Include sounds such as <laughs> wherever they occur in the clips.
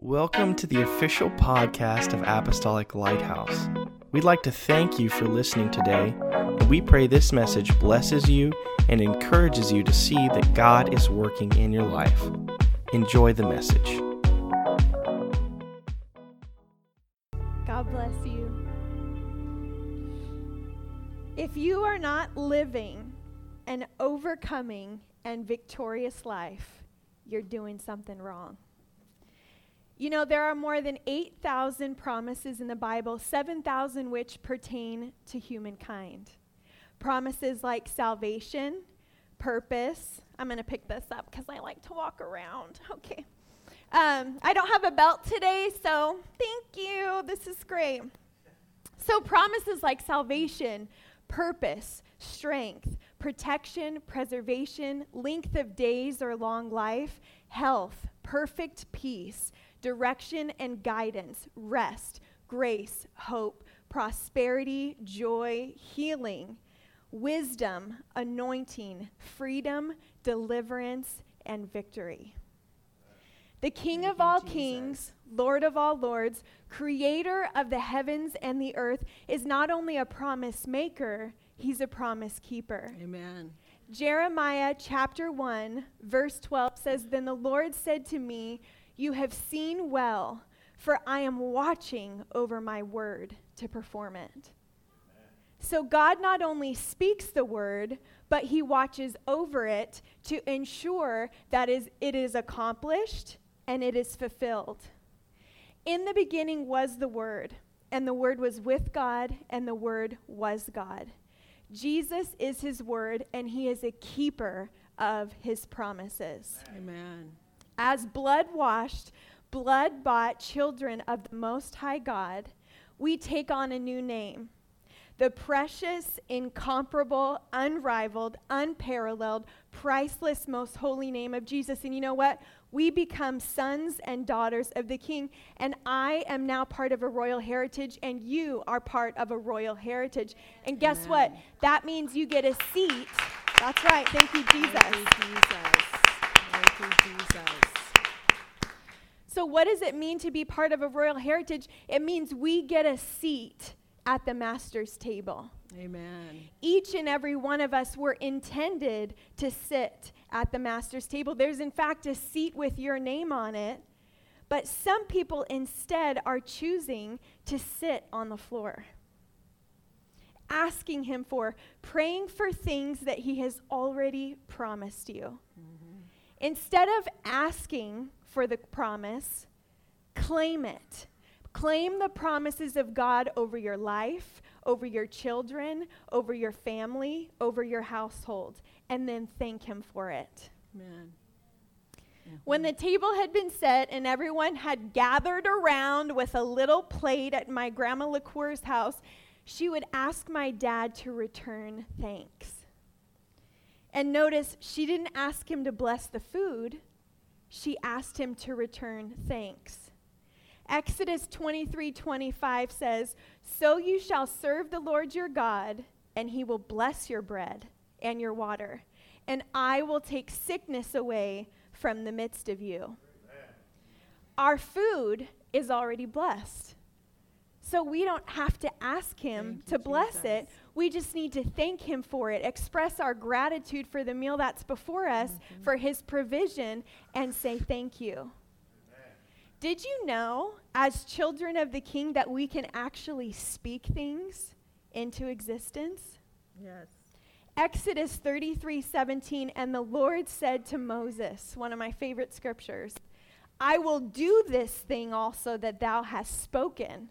Welcome to the official podcast of Apostolic Lighthouse. We'd like to thank you for listening today, and we pray this message blesses you and encourages you to see that God is working in your life. Enjoy the message. God bless you. If you are not living an overcoming and victorious life, you're doing something wrong. You know, there are more than 8,000 promises in the Bible, 7,000 which pertain to humankind. Promises like salvation, purpose. I'm going to pick this up because I like to walk around. <laughs> Okay. Um, I don't have a belt today, so thank you. This is great. So, promises like salvation, purpose, strength, protection, preservation, length of days or long life, health, perfect peace direction and guidance, rest, grace, hope, prosperity, joy, healing, wisdom, anointing, freedom, deliverance, and victory. The King Thank of all Jesus. kings, Lord of all lords, creator of the heavens and the earth, is not only a promise maker, he's a promise keeper. Amen. Jeremiah chapter 1, verse 12 says, Then the Lord said to me, you have seen well, for I am watching over my word to perform it. So God not only speaks the word, but he watches over it to ensure that is, it is accomplished and it is fulfilled. In the beginning was the Word, and the Word was with God, and the Word was God. Jesus is his Word, and he is a keeper of his promises. Amen. As blood washed, blood bought children of the Most High God, we take on a new name. The precious, incomparable, unrivaled, unparalleled, priceless, most holy name of Jesus. And you know what? We become sons and daughters of the King. And I am now part of a royal heritage, and you are part of a royal heritage. And guess Amen. what? That means you get a seat. That's right. Thank you, Jesus. Thank you, Jesus. Thank you, Jesus. So, what does it mean to be part of a royal heritage? It means we get a seat at the master's table. Amen. Each and every one of us were intended to sit at the master's table. There's, in fact, a seat with your name on it, but some people instead are choosing to sit on the floor, asking Him for, praying for things that He has already promised you. Mm-hmm. Instead of asking for the promise, claim it. Claim the promises of God over your life, over your children, over your family, over your household, and then thank Him for it. Amen. Mm-hmm. When the table had been set and everyone had gathered around with a little plate at my grandma LaCour's house, she would ask my dad to return thanks. And notice she didn't ask him to bless the food, she asked him to return thanks. Exodus 23 25 says, So you shall serve the Lord your God, and he will bless your bread and your water, and I will take sickness away from the midst of you. Amen. Our food is already blessed. So we don't have to ask him to bless Jesus. it. We just need to thank him for it, express our gratitude for the meal that's before us, mm-hmm. for his provision, and say thank you. Amen. Did you know, as children of the king, that we can actually speak things into existence? Yes. Exodus 33 17, and the Lord said to Moses, one of my favorite scriptures, I will do this thing also that thou hast spoken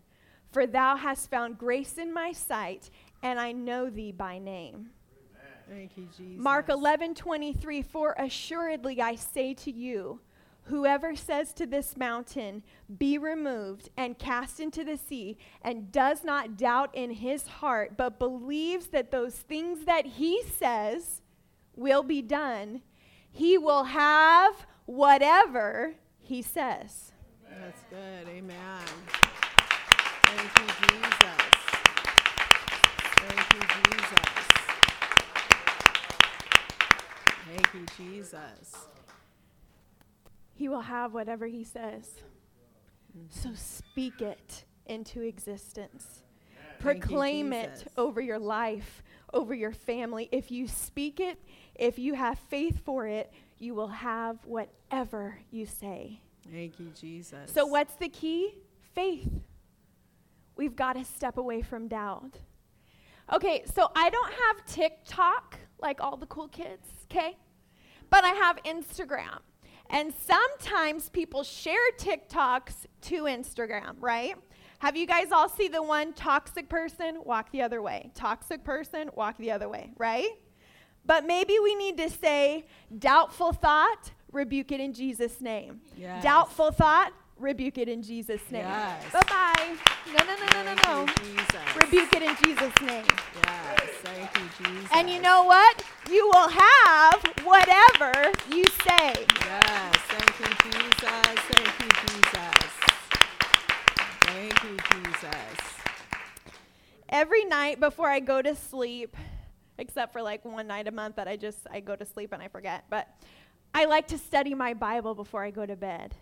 for thou hast found grace in my sight, and I know thee by name. Thank you, Jesus. Mark 11, 23, For assuredly I say to you, whoever says to this mountain, Be removed and cast into the sea, and does not doubt in his heart, but believes that those things that he says will be done, he will have whatever he says. That's good. Amen. Thank you, Jesus. Thank you, Jesus. Thank you, Jesus. He will have whatever he says. Mm-hmm. So speak it into existence. You, Proclaim it over your life, over your family. If you speak it, if you have faith for it, you will have whatever you say. Thank you, Jesus. So, what's the key? Faith. We've got to step away from doubt. Okay, so I don't have TikTok like all the cool kids, okay? But I have Instagram. And sometimes people share TikToks to Instagram, right? Have you guys all see the one toxic person walk the other way? Toxic person walk the other way, right? But maybe we need to say doubtful thought, rebuke it in Jesus name. Yes. Doubtful thought, rebuke it in Jesus name. Yes. Bye bye. No, no, no, no, no, no. Rebuke it in Jesus' name. Yes. Thank you, Jesus. And you know what? You will have whatever you say. Yes. Thank you, Jesus. Thank you, Jesus. Thank you, Jesus. Every night before I go to sleep, except for like one night a month that I just I go to sleep and I forget, but I like to study my Bible before I go to bed.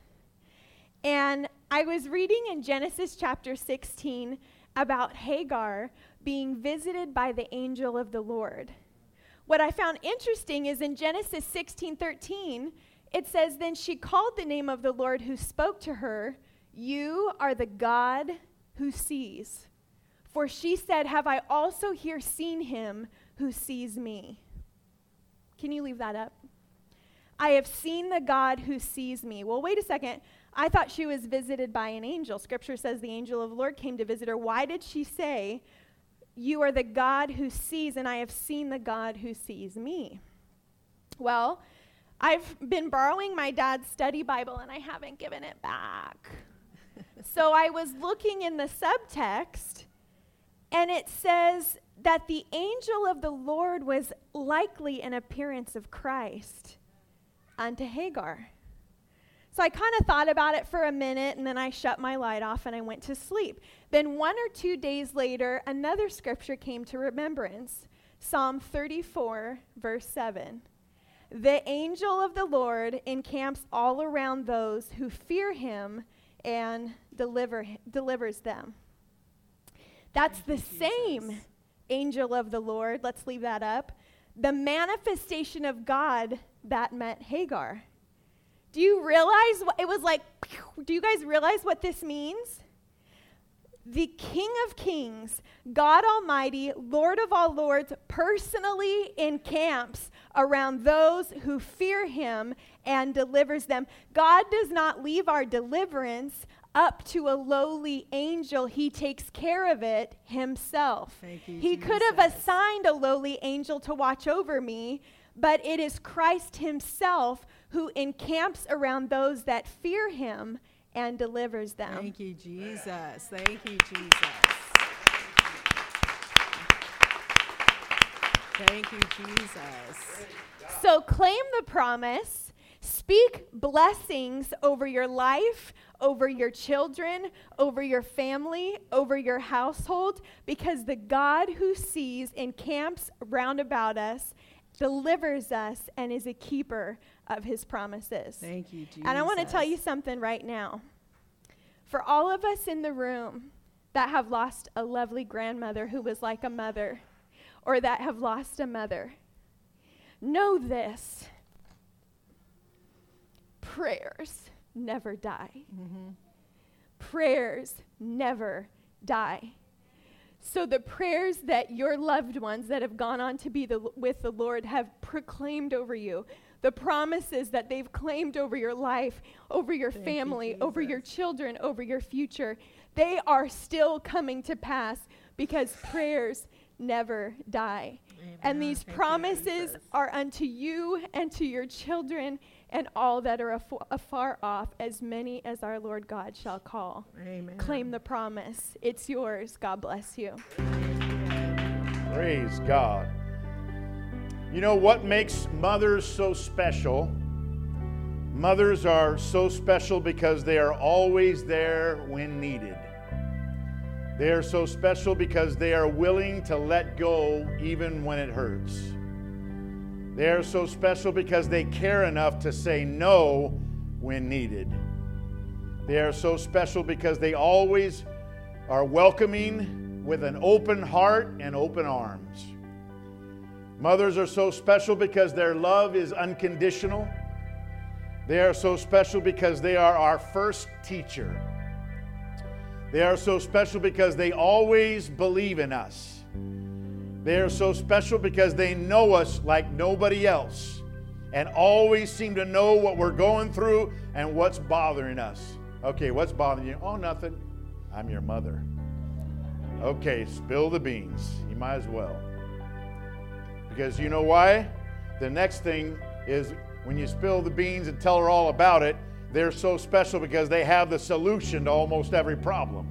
And I was reading in Genesis chapter 16 about Hagar being visited by the angel of the Lord. What I found interesting is in Genesis 16:13, it says then she called the name of the Lord who spoke to her, "You are the God who sees." For she said, "Have I also here seen him who sees me?" Can you leave that up? I have seen the God who sees me. Well, wait a second. I thought she was visited by an angel. Scripture says the angel of the Lord came to visit her. Why did she say, You are the God who sees, and I have seen the God who sees me? Well, I've been borrowing my dad's study Bible and I haven't given it back. <laughs> so I was looking in the subtext, and it says that the angel of the Lord was likely an appearance of Christ unto Hagar. So I kind of thought about it for a minute and then I shut my light off and I went to sleep. Then, one or two days later, another scripture came to remembrance Psalm 34, verse 7. The angel of the Lord encamps all around those who fear him and deliver, delivers them. That's the same angel of the Lord. Let's leave that up. The manifestation of God that met Hagar. Do you realize what it was like? Do you guys realize what this means? The King of Kings, God Almighty, Lord of all lords, personally encamps around those who fear him and delivers them. God does not leave our deliverance up to a lowly angel, he takes care of it himself. You, he could have assigned a lowly angel to watch over me, but it is Christ himself who encamps around those that fear him and delivers them. Thank you, Jesus. Thank you, Jesus. Thank you, Jesus. So claim the promise, speak blessings over your life, over your children, over your family, over your household, because the God who sees encamps round about us, delivers us, and is a keeper of his promises. Thank you, Jesus. And I want to tell you something right now. For all of us in the room that have lost a lovely grandmother who was like a mother, or that have lost a mother, know this prayers never die. Mm-hmm. Prayers never die. So the prayers that your loved ones that have gone on to be the, with the Lord have proclaimed over you, the promises that they've claimed over your life, over your Thank you, family, over your children, over your future, they are still coming to pass because prayers never die. And these Thank promises Jesus. are unto you and to your children and all that are afo- afar off, as many as our Lord God shall call. Amen. Claim the promise. It's yours. God bless you. Praise God. You know what makes mothers so special? Mothers are so special because they are always there when needed. They are so special because they are willing to let go even when it hurts. They are so special because they care enough to say no when needed. They are so special because they always are welcoming with an open heart and open arms. Mothers are so special because their love is unconditional. They are so special because they are our first teacher. They are so special because they always believe in us. They are so special because they know us like nobody else and always seem to know what we're going through and what's bothering us. Okay, what's bothering you? Oh, nothing. I'm your mother. Okay, spill the beans. You might as well. Because you know why? The next thing is when you spill the beans and tell her all about it, they're so special because they have the solution to almost every problem.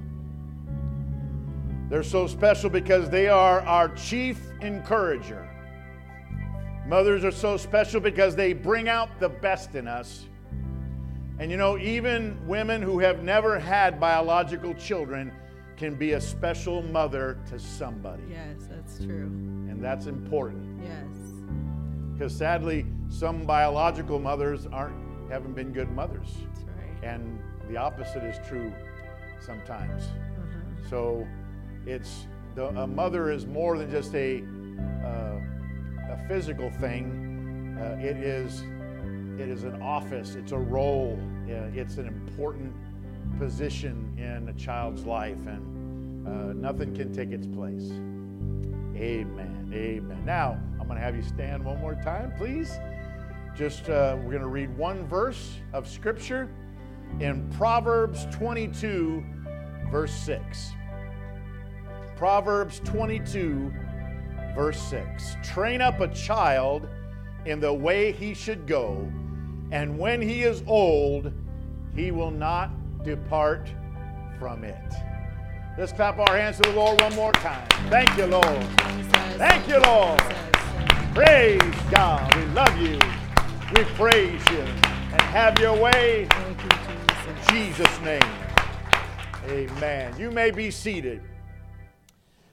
They're so special because they are our chief encourager. Mothers are so special because they bring out the best in us. And you know, even women who have never had biological children can be a special mother to somebody. Yes, that's true. And that's important. Yes. Because sadly, some biological mothers aren't haven't been good mothers. That's right. And the opposite is true sometimes. Uh-huh. So it's the, a mother is more than just a uh, a physical thing. Uh, it is it is an office. It's a role. Uh, it's an important position in a child's life, and uh, nothing can take its place. Amen. Amen. Now I'm going to have you stand one more time, please. Just uh, we're going to read one verse of Scripture in Proverbs 22, verse 6. Proverbs 22, verse 6. Train up a child in the way he should go, and when he is old, he will not depart from it. Let's clap our hands to the Lord one more time. Thank you, Lord. Thank you, Lord. Praise God. We love you. We praise you. And have your way Thank you, Jesus. in Jesus' name. Amen. You may be seated.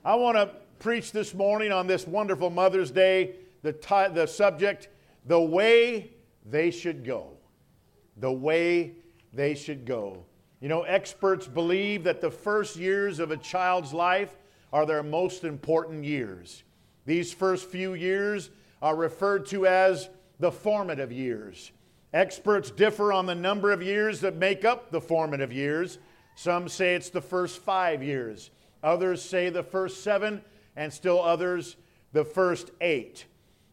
I want to preach this morning on this wonderful Mother's Day the, ti- the subject, the way they should go. The way they should go. You know, experts believe that the first years of a child's life are their most important years. These first few years are referred to as the formative years. Experts differ on the number of years that make up the formative years. Some say it's the first five years, others say the first seven, and still others the first eight.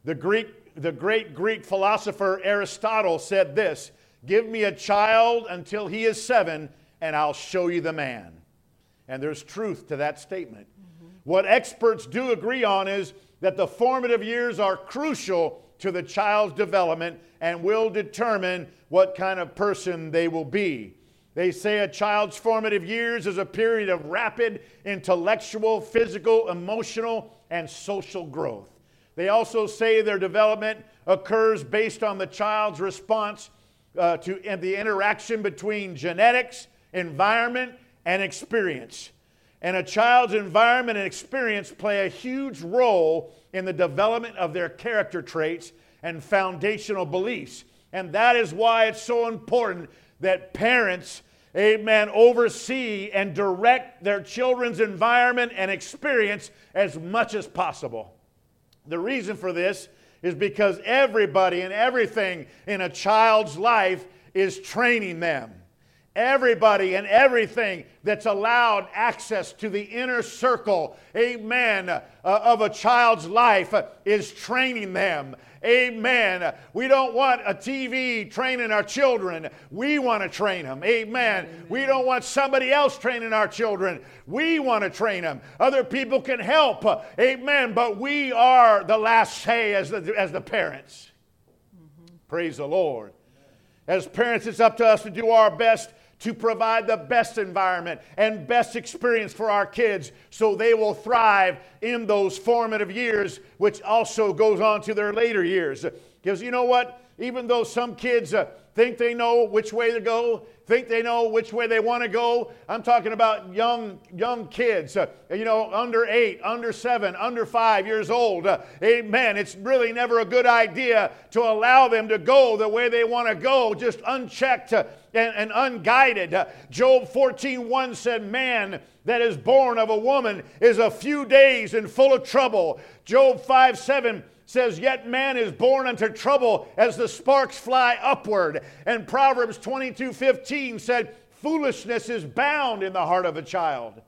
The, Greek, the great Greek philosopher Aristotle said this Give me a child until he is seven, and I'll show you the man. And there's truth to that statement. Mm-hmm. What experts do agree on is that the formative years are crucial to the child's development and will determine what kind of person they will be. They say a child's formative years is a period of rapid intellectual, physical, emotional, and social growth. They also say their development occurs based on the child's response uh, to and the interaction between genetics, environment, and experience. And a child's environment and experience play a huge role in the development of their character traits and foundational beliefs. And that is why it's so important that parents, amen, oversee and direct their children's environment and experience as much as possible. The reason for this is because everybody and everything in a child's life is training them. Everybody and everything that's allowed access to the inner circle, amen, uh, of a child's life uh, is training them. Amen. We don't want a TV training our children. We want to train them. Amen. Amen. We don't want somebody else training our children. We want to train them. Other people can help. Amen. But we are the last say as the, as the parents. Mm-hmm. Praise the Lord. As parents, it's up to us to do our best to provide the best environment and best experience for our kids so they will thrive in those formative years, which also goes on to their later years. Because you know what? Even though some kids uh, think they know which way to go, think they know which way they want to go. I'm talking about young young kids, uh, you know, under eight, under seven, under five years old. Uh, amen. It's really never a good idea to allow them to go the way they want to go, just unchecked. And, and unguided. Uh, Job 14 1 said, Man that is born of a woman is a few days and full of trouble. Job 5 7 says, Yet man is born unto trouble as the sparks fly upward. And Proverbs 22 15 said, Foolishness is bound in the heart of a child.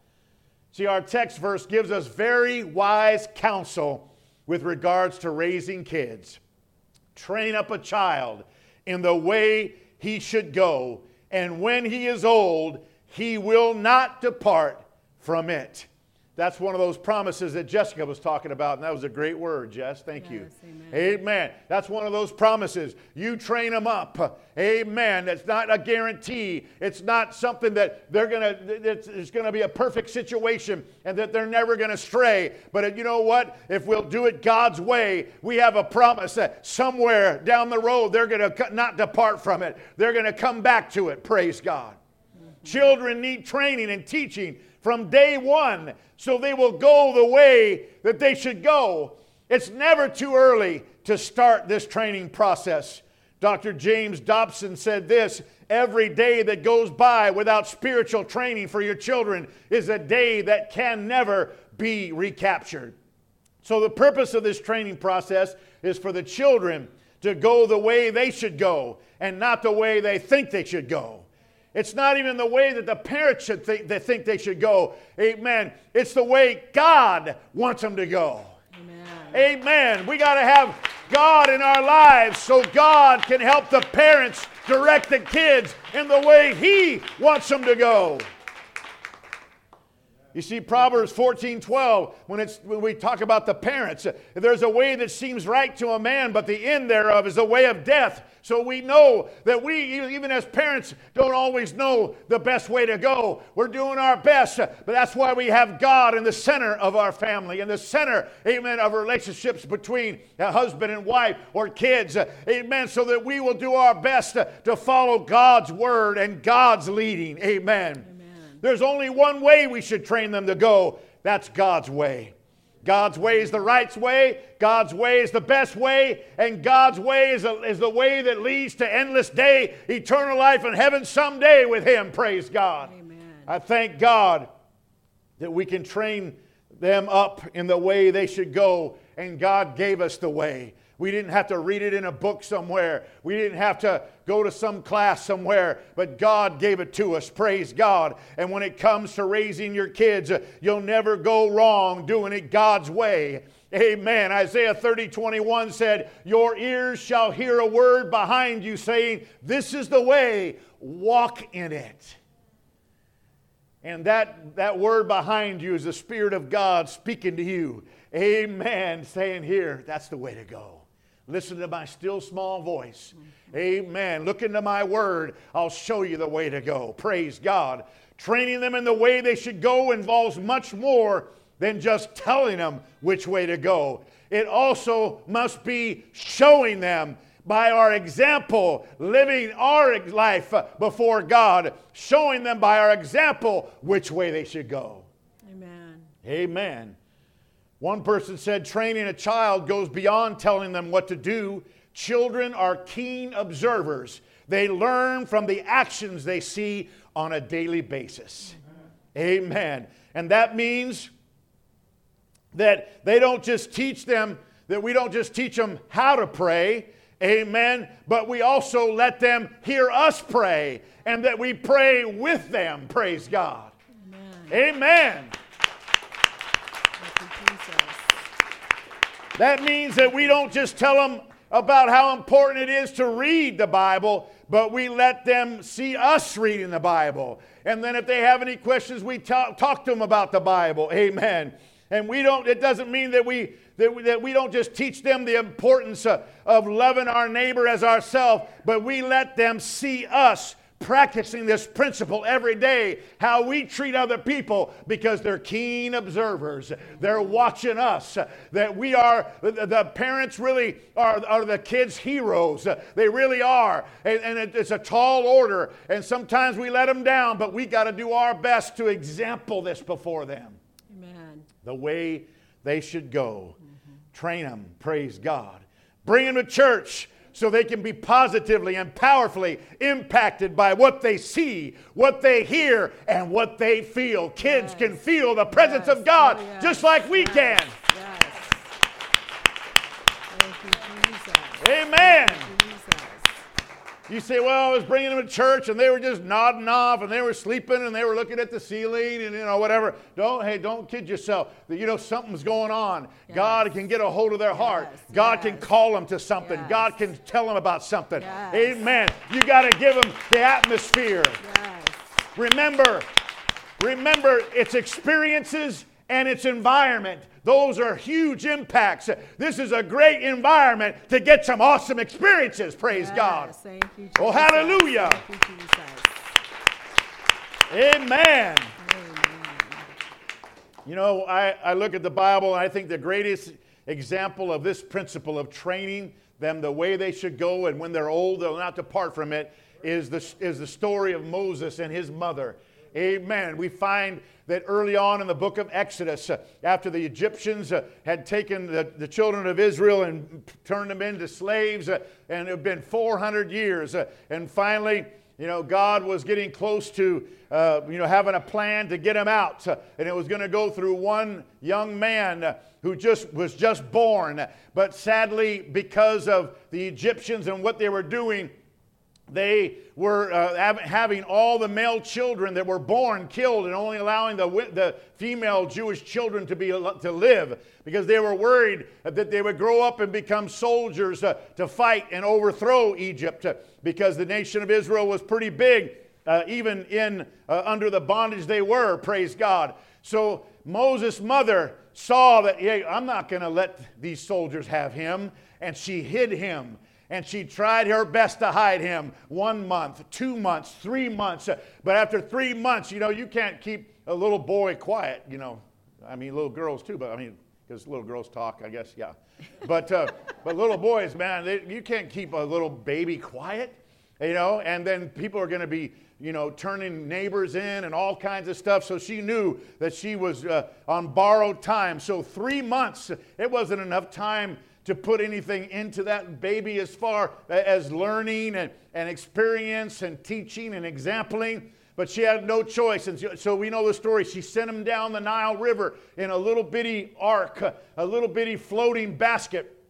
See, our text verse gives us very wise counsel with regards to raising kids. Train up a child in the way he should go, and when he is old, he will not depart from it. That's one of those promises that Jessica was talking about, and that was a great word, Jess. Thank Yes, you. amen. Amen. That's one of those promises. You train them up. Amen. It's not a guarantee. It's not something that they're going to, it's going to be a perfect situation and that they're never going to stray. But you know what? If we'll do it God's way, we have a promise that somewhere down the road they're going to not depart from it. They're going to come back to it. Praise God. Mm-hmm. Children need training and teaching from day one so they will go the way that they should go. It's never too early to start this training process. Dr. James Dobson said this every day that goes by without spiritual training for your children is a day that can never be recaptured. So, the purpose of this training process is for the children to go the way they should go and not the way they think they should go. It's not even the way that the parents should think they think they should go. Amen. It's the way God wants them to go. Amen. Amen. We got to have God in our lives so God can help the parents direct the kids in the way He wants them to go. You see, Proverbs 14 12, when, it's, when we talk about the parents, there's a way that seems right to a man, but the end thereof is the way of death. So we know that we, even as parents, don't always know the best way to go. We're doing our best, but that's why we have God in the center of our family, in the center, amen, of relationships between a husband and wife or kids, amen, so that we will do our best to follow God's word and God's leading, amen. There's only one way we should train them to go. That's God's way. God's way is the right way, God's way is the best way, and God's way is, a, is the way that leads to endless day, eternal life in heaven someday with Him. Praise God. Amen. I thank God that we can train them up in the way they should go, and God gave us the way. We didn't have to read it in a book somewhere. We didn't have to go to some class somewhere, but God gave it to us. Praise God. And when it comes to raising your kids, you'll never go wrong doing it God's way. Amen. Isaiah 30, 21 said, Your ears shall hear a word behind you saying, This is the way, walk in it. And that, that word behind you is the Spirit of God speaking to you. Amen. Saying, Here, that's the way to go. Listen to my still small voice. Amen. Look into my word. I'll show you the way to go. Praise God. Training them in the way they should go involves much more than just telling them which way to go. It also must be showing them by our example, living our life before God, showing them by our example which way they should go. Amen. Amen. One person said training a child goes beyond telling them what to do. Children are keen observers, they learn from the actions they see on a daily basis. Amen. And that means that they don't just teach them, that we don't just teach them how to pray. Amen. But we also let them hear us pray and that we pray with them. Praise God. Amen. Amen. Thank you, Jesus. That means that we don't just tell them about how important it is to read the Bible, but we let them see us reading the Bible. And then if they have any questions, we talk, talk to them about the Bible. <laughs> Amen. And we don't, it doesn't mean that we, that we, that we don't just teach them the importance of, of loving our neighbor as ourselves, but we let them see us practicing this principle every day how we treat other people because they're keen observers they're watching us that we are the, parents really are, are the kids heroes they really are and, and it, it's a tall order and sometimes we let them down but we got to do our best to example this before them Amen. the way they should go. Train them, praise God. Bring them to church. So they can be positively and powerfully impacted by what they see, what they hear, and what they feel. Kids Yes. can feel the presence Yes. of God Oh, yes. just like we can. Yes. Thank you, Jesus. Amen. You say, well, I was bringing them to church and they were just nodding off and they were sleeping and they were looking at the ceiling and, you know, whatever. Don't, hey, don't kid yourself. That, you know, something's going on. God can get a hold of their heart. Yes, God can call them to something. Yes. God can tell them about something. Yes. Amen. You got to give them the atmosphere. Yes. Remember, remember, it's experiences and its environment. Those are huge impacts. This is a great environment to get some awesome experiences. Praise God. Yes, Thank you, oh, Jesus. Oh, hallelujah. You. Amen. Amen. You know, I, I look at the Bible and I think the greatest example of this principle of training them the way they should go and when they're old, they'll not depart from it is the, is the story of Moses and his mother. Amen. We find that early on in the book of Exodus, uh, after the Egyptians uh, had taken the, the children of Israel and turned them into slaves, uh, and it had been 400 years, and finally, you know, God was getting close to, you know, having a plan to get him out. And it was going to go through one young man who just was just born. But sadly, because of the Egyptians and what they were doing, they were uh, having all the male children that were born killed and only allowing the, the female Jewish children to, be, to live because they were worried that they would grow up and become soldiers uh, to fight and overthrow Egypt uh, because the nation of Israel was pretty big, uh, even in uh, under the bondage they were, praise God. So Moses' mother saw that, hey, I'm not going to let these soldiers have him, and she hid him and she tried her best to hide him one month, two months, three months. But after three months, you know, you can't keep a little boy quiet, you know. I mean, little girls too, but I mean, because little girls talk, I guess, yeah. But, uh, <laughs> but little boys, man, they, you can't keep a little baby quiet, you know, and then people are going to be, you know, turning neighbors in and all kinds of stuff. So she knew that she was uh, on borrowed time. So three months, it wasn't enough time to put anything into that baby as far as learning and, and experience and teaching and exampling. But she had no choice. And so we know the story. She sent him down the Nile River in a little bitty ark, a little bitty floating basket.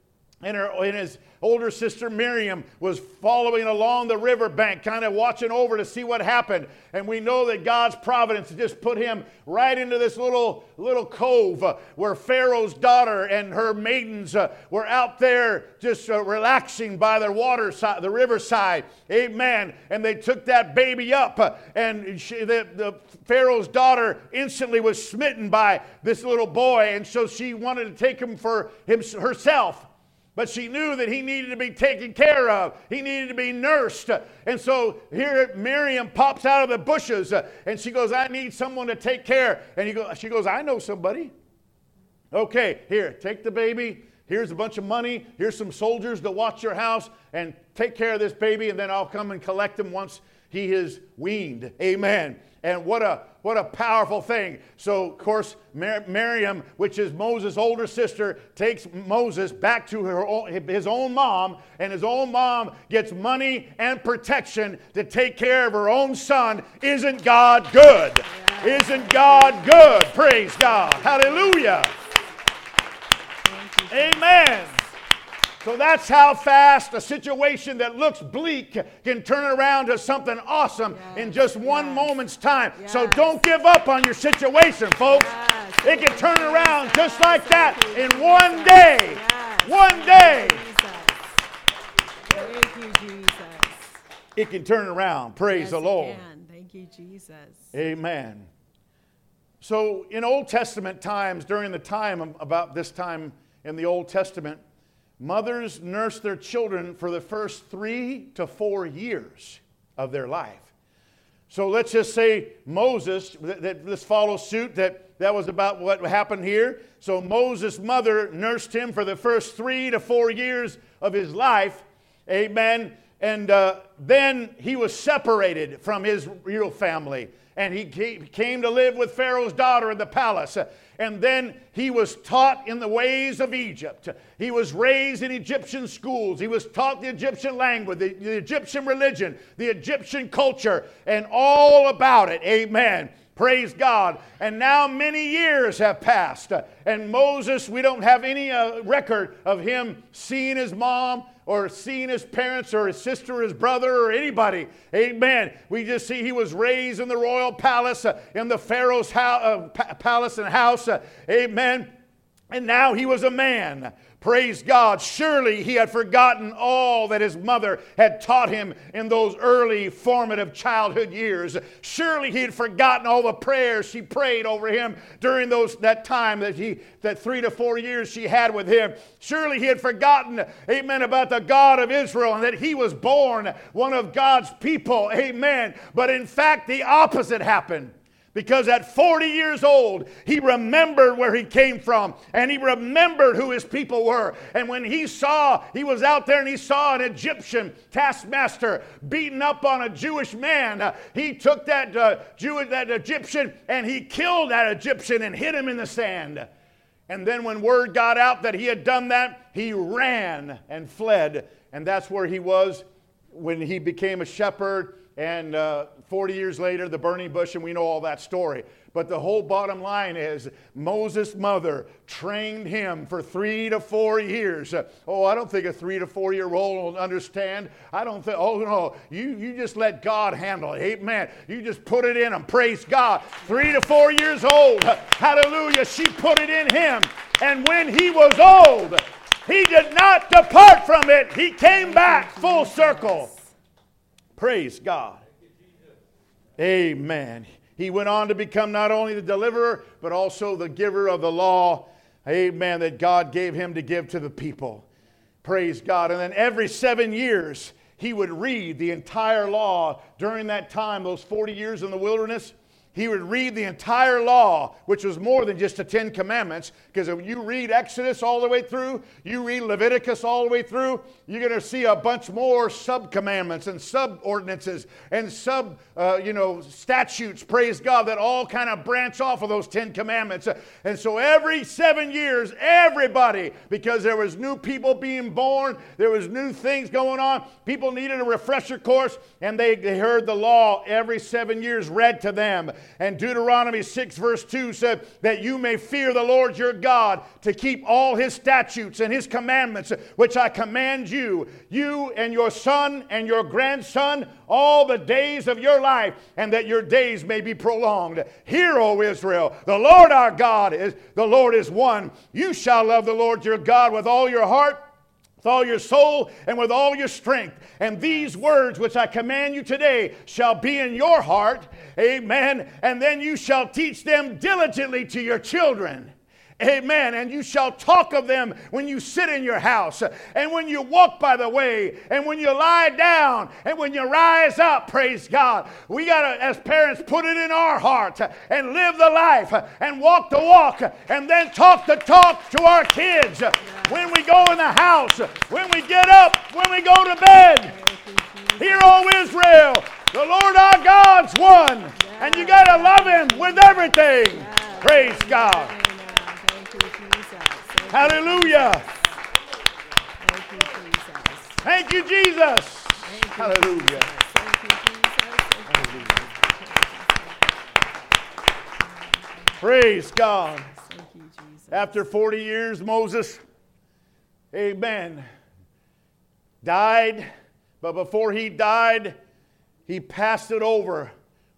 And, her, and his older sister Miriam was following along the riverbank, kind of watching over to see what happened. And we know that God's providence just put him right into this little, little cove uh, where Pharaoh's daughter and her maidens uh, were out there just uh, relaxing by the water side, the riverside. Amen. And they took that baby up, and she, the, the Pharaoh's daughter instantly was smitten by this little boy, and so she wanted to take him for him, herself. But she knew that he needed to be taken care of. He needed to be nursed. And so here Miriam pops out of the bushes uh, and she goes, I need someone to take care. And go, she goes, I know somebody. Okay, here, take the baby. Here's a bunch of money. Here's some soldiers to watch your house and take care of this baby, and then I'll come and collect him once he is weaned. Amen. And what a what a powerful thing. So, of course, Mar- Miriam, which is Moses' older sister, takes Moses back to her own, his own mom, and his own mom gets money and protection to take care of her own son. Isn't God good? Isn't God good? Praise God. Hallelujah. Amen. So that's how fast a situation that looks bleak can turn around to something awesome in just one yes. moment's time. So don't give up on your situation, folks. Yes. It can turn around just like that in one day. Yes. One day. Thank you, Jesus. It can turn around. Praise Yes, the Lord. Thank you, Jesus. Amen. So, in Old Testament times, during the time about this time in the Old Testament, mothers nurse their children for the first three to four years of their life. So let's just say Moses, that, that let's follow suit, that that was about what happened here. So Moses' mother nursed him for the first three to four years of his life. Amen. and uh, then he was separated from his real family. And he came to live with Pharaoh's daughter in the palace. And then he was taught in the ways of Egypt. He was raised in Egyptian schools. He was taught the Egyptian language, the, the Egyptian religion, the Egyptian culture, and all about it. Amen. Praise God. And now many years have passed. And Moses, we don't have any uh, record of him seeing his mom or seeing his parents or his sister or his brother or anybody. Amen. We just see he was raised in the royal palace, uh, in the Pharaoh's house, uh, palace and house. Uh, amen. And now he was a man. Praise God. Surely he had forgotten all that his mother had taught him in those early formative childhood years. Surely he had forgotten all the prayers she prayed over him during those that time that he that 3 to 4 years she had with him. Surely he had forgotten amen about the God of Israel and that he was born one of God's people. Amen. But in fact the opposite happened. Because at 40 years old, he remembered where he came from and he remembered who his people were. And when he saw, he was out there and he saw an Egyptian taskmaster beating up on a Jewish man, uh, he took that, uh, Jew, that Egyptian and he killed that Egyptian and hid him in the sand. And then when word got out that he had done that, he ran and fled. And that's where he was when he became a shepherd and uh, 40 years later, the burning bush, and we know all that story. But the whole bottom line is Moses' mother trained him for three to four years. Oh, I don't think a three to four year old will understand. I don't think, oh no, you, you just let God handle it. Amen. You just put it in him. Praise God. Three to four years old. Hallelujah. She put it in him. And when he was old, he did not depart from it. He came back full circle. Praise God. Amen. He went on to become not only the deliverer, but also the giver of the law. Amen. That God gave him to give to the people. Praise God. And then every seven years, he would read the entire law during that time, those 40 years in the wilderness he would read the entire law, which was more than just the Ten Commandments. Because if you read Exodus all the way through, you read Leviticus all the way through, you're going to see a bunch more sub commandments and sub ordinances and sub, uh, you know, statutes, praise God, that all kind of branch off of those Ten Commandments. And so every seven years, everybody, because there was new people being born, there was new things going on, people needed a refresher course, and they, they heard the law every seven years read to them. And Deuteronomy 6, verse 2 said, That you may fear the Lord your God to keep all his statutes and his commandments, which I command you, you and your son and your grandson, all the days of your life, and that your days may be prolonged. Hear, O Israel, the Lord our God is the Lord is one. You shall love the Lord your God with all your heart with all your soul and with all your strength. And these words which I command you today shall be in your heart. Amen. And then you shall teach them diligently to your children Amen. And you shall talk of them when you sit in your house, and when you walk by the way, and when you lie down, and when you rise up. Praise God. We got to, as parents, put it in our heart and live the life and walk the walk, and then talk the talk to our kids when we go in the house, when we get up, when we go to bed. Hear, O Israel, the Lord our God's one, and you got to love Him with everything. Praise God. Hallelujah. Thank you, Jesus. Hallelujah. Praise God. After 40 years, Moses, amen, died. But before he died, he passed it over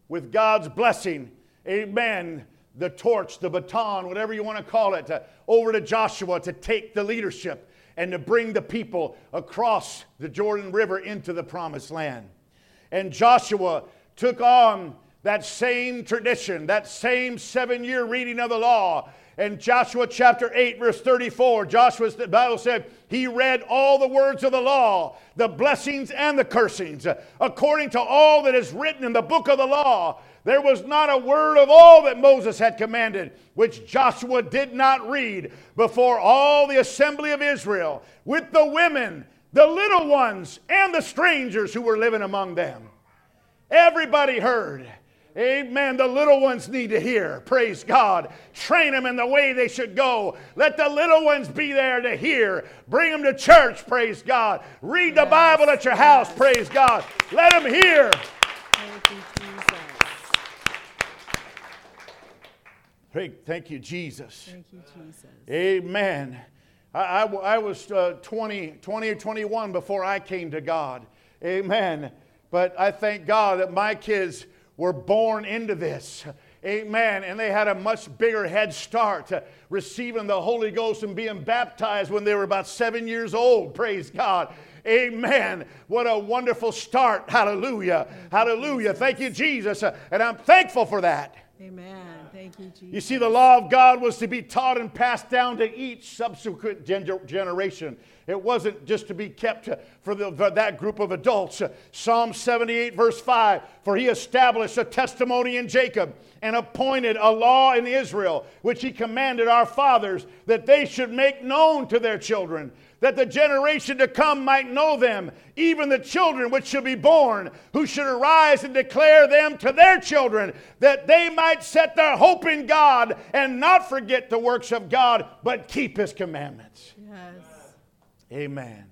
with God's blessing. Amen the torch, the baton, whatever you want to call it, to, over to Joshua to take the leadership and to bring the people across the Jordan River into the promised land. And Joshua took on that same tradition, that same seven year reading of the law. And Joshua chapter 8, verse 34, Joshua's the Bible said, he read all the words of the law, the blessings and the cursings, according to all that is written in the book of the law. There was not a word of all that Moses had commanded which Joshua did not read before all the assembly of Israel, with the women the little ones and the strangers who were living among them. Everybody heard. Amen. The little ones need to hear. Praise God. Train them in the way they should go. Let the little ones be there to hear. Bring them to church. Praise God. Read the Bible at your house. Praise God. Let them hear. Thank you, Jesus. Thank you, Jesus. Thank you, Jesus. Amen. I, I, I was uh, 20, 20 or 21 before I came to God. Amen. But I thank God that my kids were born into this. Amen. And they had a much bigger head start uh, receiving the Holy Ghost and being baptized when they were about seven years old. Praise God. Amen. What a wonderful start. Hallelujah. Hallelujah. Thank you, Jesus. And I'm thankful for that. Amen. Thank you, Jesus. You see, the law of God was to be taught and passed down to each subsequent gen- generation. It wasn't just to be kept for, the, for that group of adults. Psalm 78, verse 5 For he established a testimony in Jacob and appointed a law in Israel, which he commanded our fathers that they should make known to their children that the generation to come might know them, even the children which should be born, who should arise and declare them to their children, that they might set their hope in God and not forget the works of God, but keep his commandments. Yes. Amen.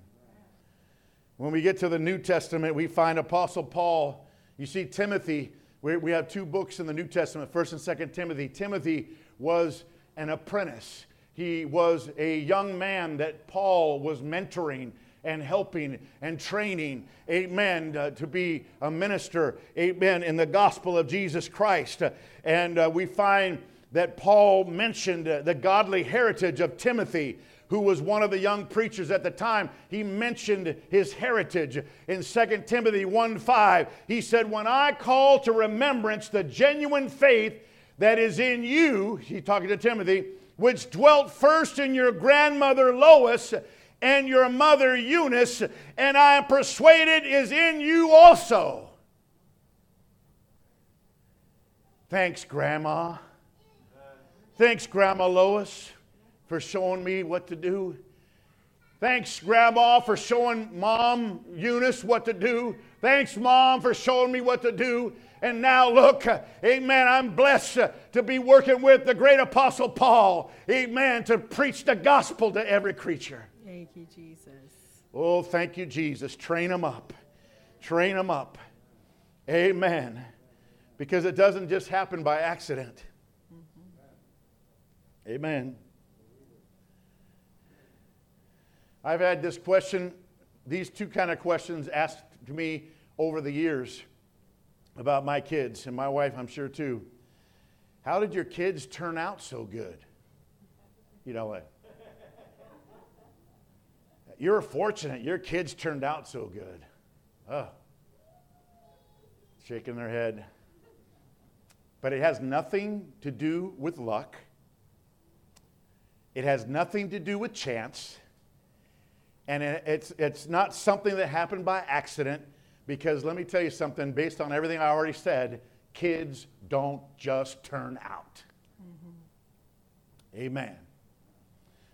When we get to the New Testament, we find Apostle Paul. You see, Timothy, we, we have two books in the New Testament, 1st and 2nd Timothy. Timothy was an apprentice. He was a young man that Paul was mentoring and helping and training, amen, uh, to be a minister, amen, in the gospel of Jesus Christ. And uh, we find that Paul mentioned uh, the godly heritage of Timothy, who was one of the young preachers at the time. He mentioned his heritage in 2 Timothy 1 5. He said, When I call to remembrance the genuine faith that is in you, he's talking to Timothy which dwelt first in your grandmother Lois and your mother Eunice, and I am persuaded is in you also. Thanks, Grandma. Thanks, Grandma Lois, for showing me what to do. Thanks, Grandma, for showing Mom Eunice what to do. Thanks, Mom, for showing me what to do. And now, look, amen, I'm blessed to be working with the great apostle Paul, amen, to preach the gospel to every creature. Thank you, Jesus. Oh, thank you, Jesus. Train them up. Train them up. Amen. Because it doesn't just happen by accident. Mm-hmm. Amen. I've had this question, these two kind of questions asked to me over the years about my kids, and my wife, I'm sure too. How did your kids turn out so good? You know what? You're fortunate. Your kids turned out so good. Oh. Shaking their head. But it has nothing to do with luck. It has nothing to do with chance. And it's, it's not something that happened by accident. Because let me tell you something, based on everything I already said, kids don't just turn out. Mm-hmm. Amen.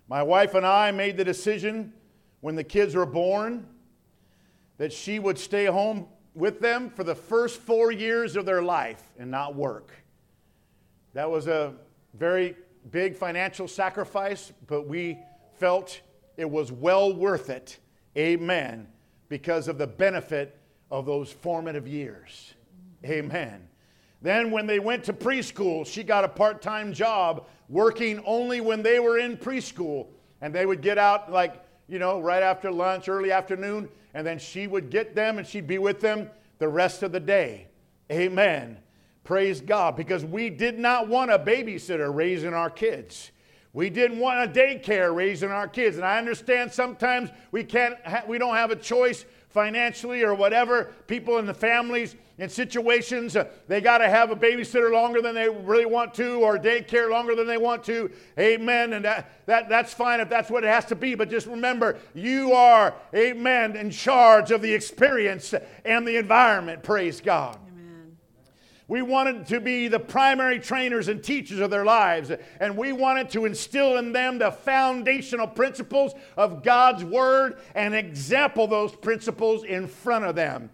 My wife and I made the decision when the kids were born that she would stay home with them for the first four years of their life and not work. That was a very big financial sacrifice, but we felt it was well worth it. Amen. Because of the benefit of those formative years. Amen. Then, when they went to preschool, she got a part time job working only when they were in preschool. And they would get out, like, you know, right after lunch, early afternoon, and then she would get them and she'd be with them the rest of the day. Amen. Praise God. Because we did not want a babysitter raising our kids. We didn't want a daycare raising our kids. And I understand sometimes we can't ha- we don't have a choice financially or whatever, people in the families in situations, uh, they got to have a babysitter longer than they really want to or daycare longer than they want to. Amen. And that, that, that's fine if that's what it has to be. But just remember, you are, amen, in charge of the experience and the environment. Praise God. We wanted to be the primary trainers and teachers of their lives. And we wanted to instill in them the foundational principles of God's Word and example those principles in front of them.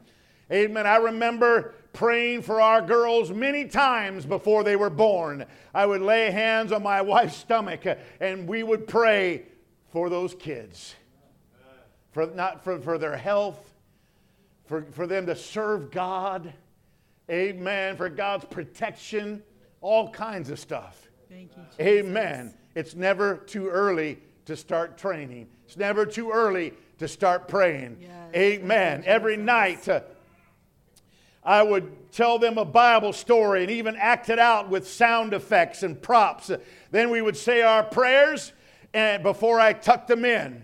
Amen. I remember praying for our girls many times before they were born. I would lay hands on my <laughs> wife's stomach and we would pray for those kids. For, not for, for their health, for, for them to serve God Amen. For God's protection, all kinds of stuff. Thank you, Jesus. Amen. It's never too early to start training. It's never too early to start praying. Yes. Amen. Every night, uh, I would tell them a Bible story and even act it out with sound effects and props. Then we would say our prayers and before I tucked them in.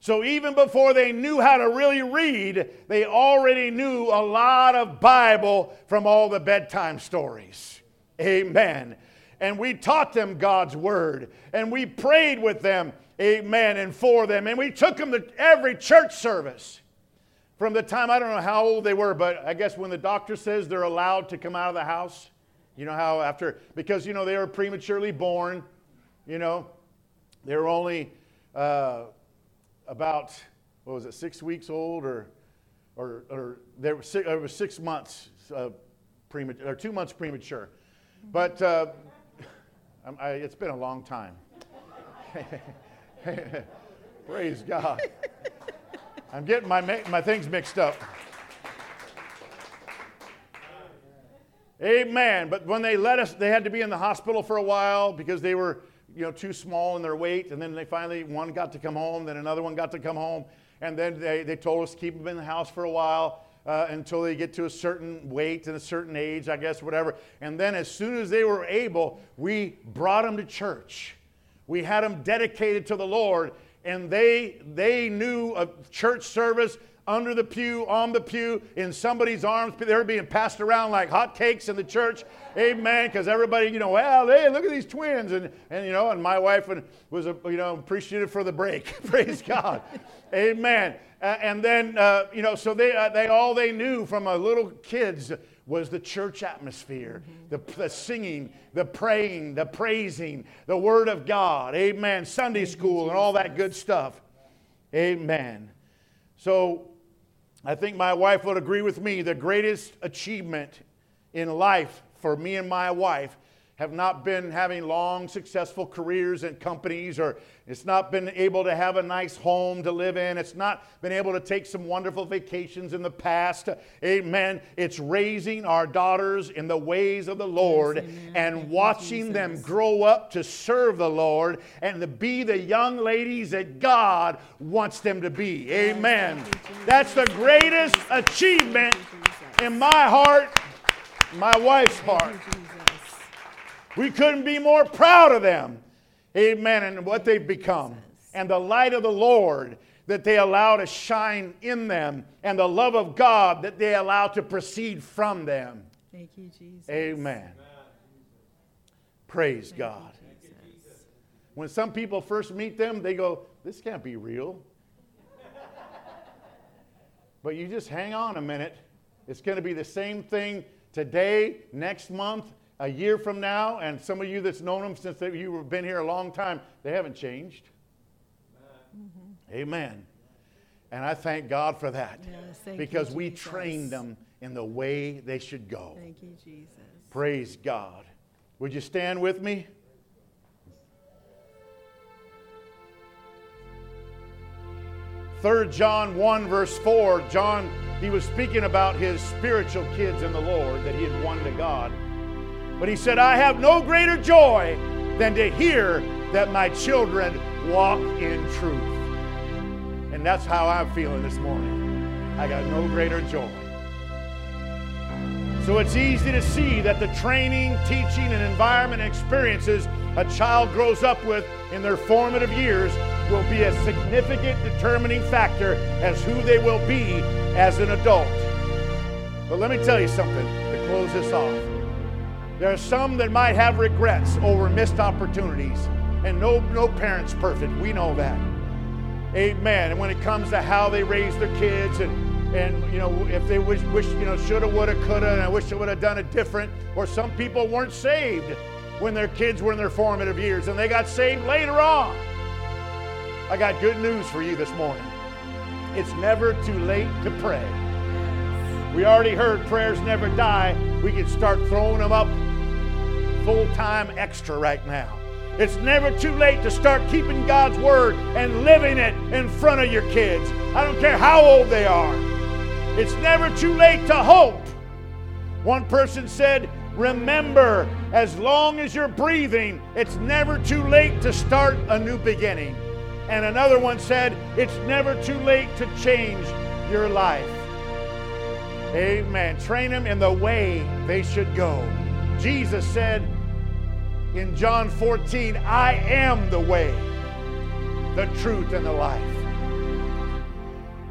So even before they knew how to really read, they already knew a lot of Bible from all the bedtime stories. Amen. And we taught them God's word and we prayed with them, amen, and for them. And we took them to every church service from the time, I don't know how old they were, but I guess when the doctor says they're allowed to come out of the house, you know how after, because, you know, they were prematurely born, you know, they were only uh, about, what was it, six weeks old or, or, or they were six, was six months uh, premature, or two months premature. But uh, I, it's been a long time. <laughs> Praise God. I'm getting my, my things mixed up. Amen. But when they let us, they had to be in the hospital for a while because they were, you know, too small in their weight. And then they finally, one got to come home, then another one got to come home. And then they, they told us to keep them in the house for a while uh, until they get to a certain weight and a certain age, I guess, whatever. And then as soon as they were able, we brought them to church. We had them dedicated to the Lord, and they they knew a church service under the pew, on the pew, in somebody's arms. They were being passed around like hotcakes in the church. Amen. Because everybody, you know, well, hey, look at these twins, and and you know, and my wife was uh, you know appreciative for the break. <laughs> Praise God. Amen. Uh, and then uh, you know, so they uh, they all they knew from a little kids was the church atmosphere, the, the singing, the praying, the praising, the Word of God. Amen. Sunday school and all that good stuff. Amen. So I think my wife would agree with me. The greatest achievement in life for me and my wife have not been having long, successful careers and companies, or it's not been able to have a nice home to live in. It's not been able to take some wonderful vacations in the past. Amen. It's raising our daughters in the ways of the Lord. Thank and watching them grow up to serve the Lord and to be the young ladies that God wants them to be. Amen. thank you, Jesus. That's the greatest achievement in my heart, my wife's heart. Jesus. We couldn't be more proud of them. Amen. And what they've become. And the light of the Lord that they allow to shine in them, and the love of God that they allow to proceed from them. Thank you, Jesus. Amen. Praise God. Jesus. When some people first meet them, they go, This can't be real. <laughs> but you just hang on a minute. It's going to be the same thing today, next month, a year from now. And some of you that's known them since they, you've been here a long time, they haven't changed. Amen. And I thank God for that Yes, because we trained them in the way they should go. Thank you, Jesus. Praise God. Would you stand with me? Third John 1, verse 4, John, he was speaking about his spiritual kids in the Lord that he had won to God. But he said, I have no greater joy than to hear that my children walk in truth. And that's how I'm feeling this morning. I got no greater joy. So it's easy to see that the training, teaching, and environment experiences a child grows up with in their formative years will be a significant determining factor as who they will be as an adult. But let me tell you something to close this off. There are some that might have regrets over missed opportunities, and no, no parent's perfect. We know that. Amen. And when it comes to how they raise their kids and and you know if they wish, wish you know shoulda, woulda, coulda, and I wish I would have done it different. Or some people weren't saved when their kids were in their formative years, and they got saved later on. I got good news for you this morning. It's never too late to pray. We already heard prayers never die. We can start throwing them up full time extra right now. It's never too late to start keeping God's word and living it in front of your kids. I don't care how old they are. It's never too late to hope. One person said, Remember, as long as you're breathing, it's never too late to start a new beginning. And another one said, It's never too late to change your life. Amen. Train them in the way they should go. Jesus said, in John 14, I am the way, the truth, and the life.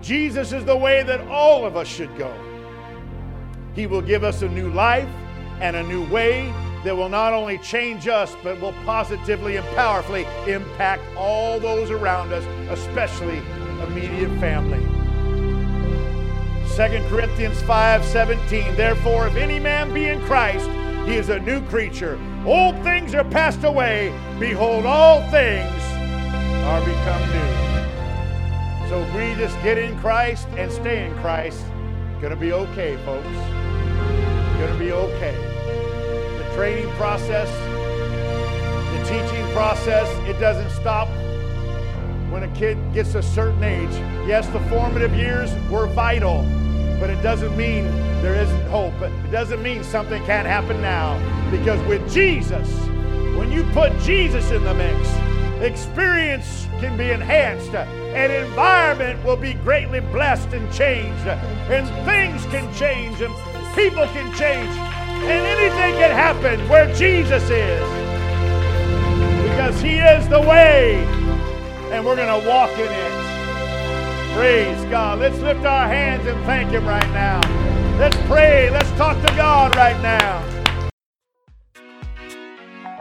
Jesus is the way that all of us should go. He will give us a new life and a new way that will not only change us, but will positively and powerfully impact all those around us, especially immediate family. 2 Corinthians 5 17. Therefore, if any man be in Christ, he is a new creature. Old things are passed away. Behold, all things are become new. So we just get in Christ and stay in Christ, to be okay, folks. To be okay. The training process, the teaching process, it doesn't stop when a kid gets a certain age. Yes, the formative years were vital but it doesn't mean there isn't hope. It doesn't mean something can't happen now. Because with Jesus, when you put Jesus in the mix, experience can be enhanced, and environment will be greatly blessed and changed, and things can change, and people can change, and anything can happen where Jesus is. Because He is the way, and we're going to walk in it. Praise God. Let's lift our hands and thank Him right now. Let's pray. Let's talk to God right now.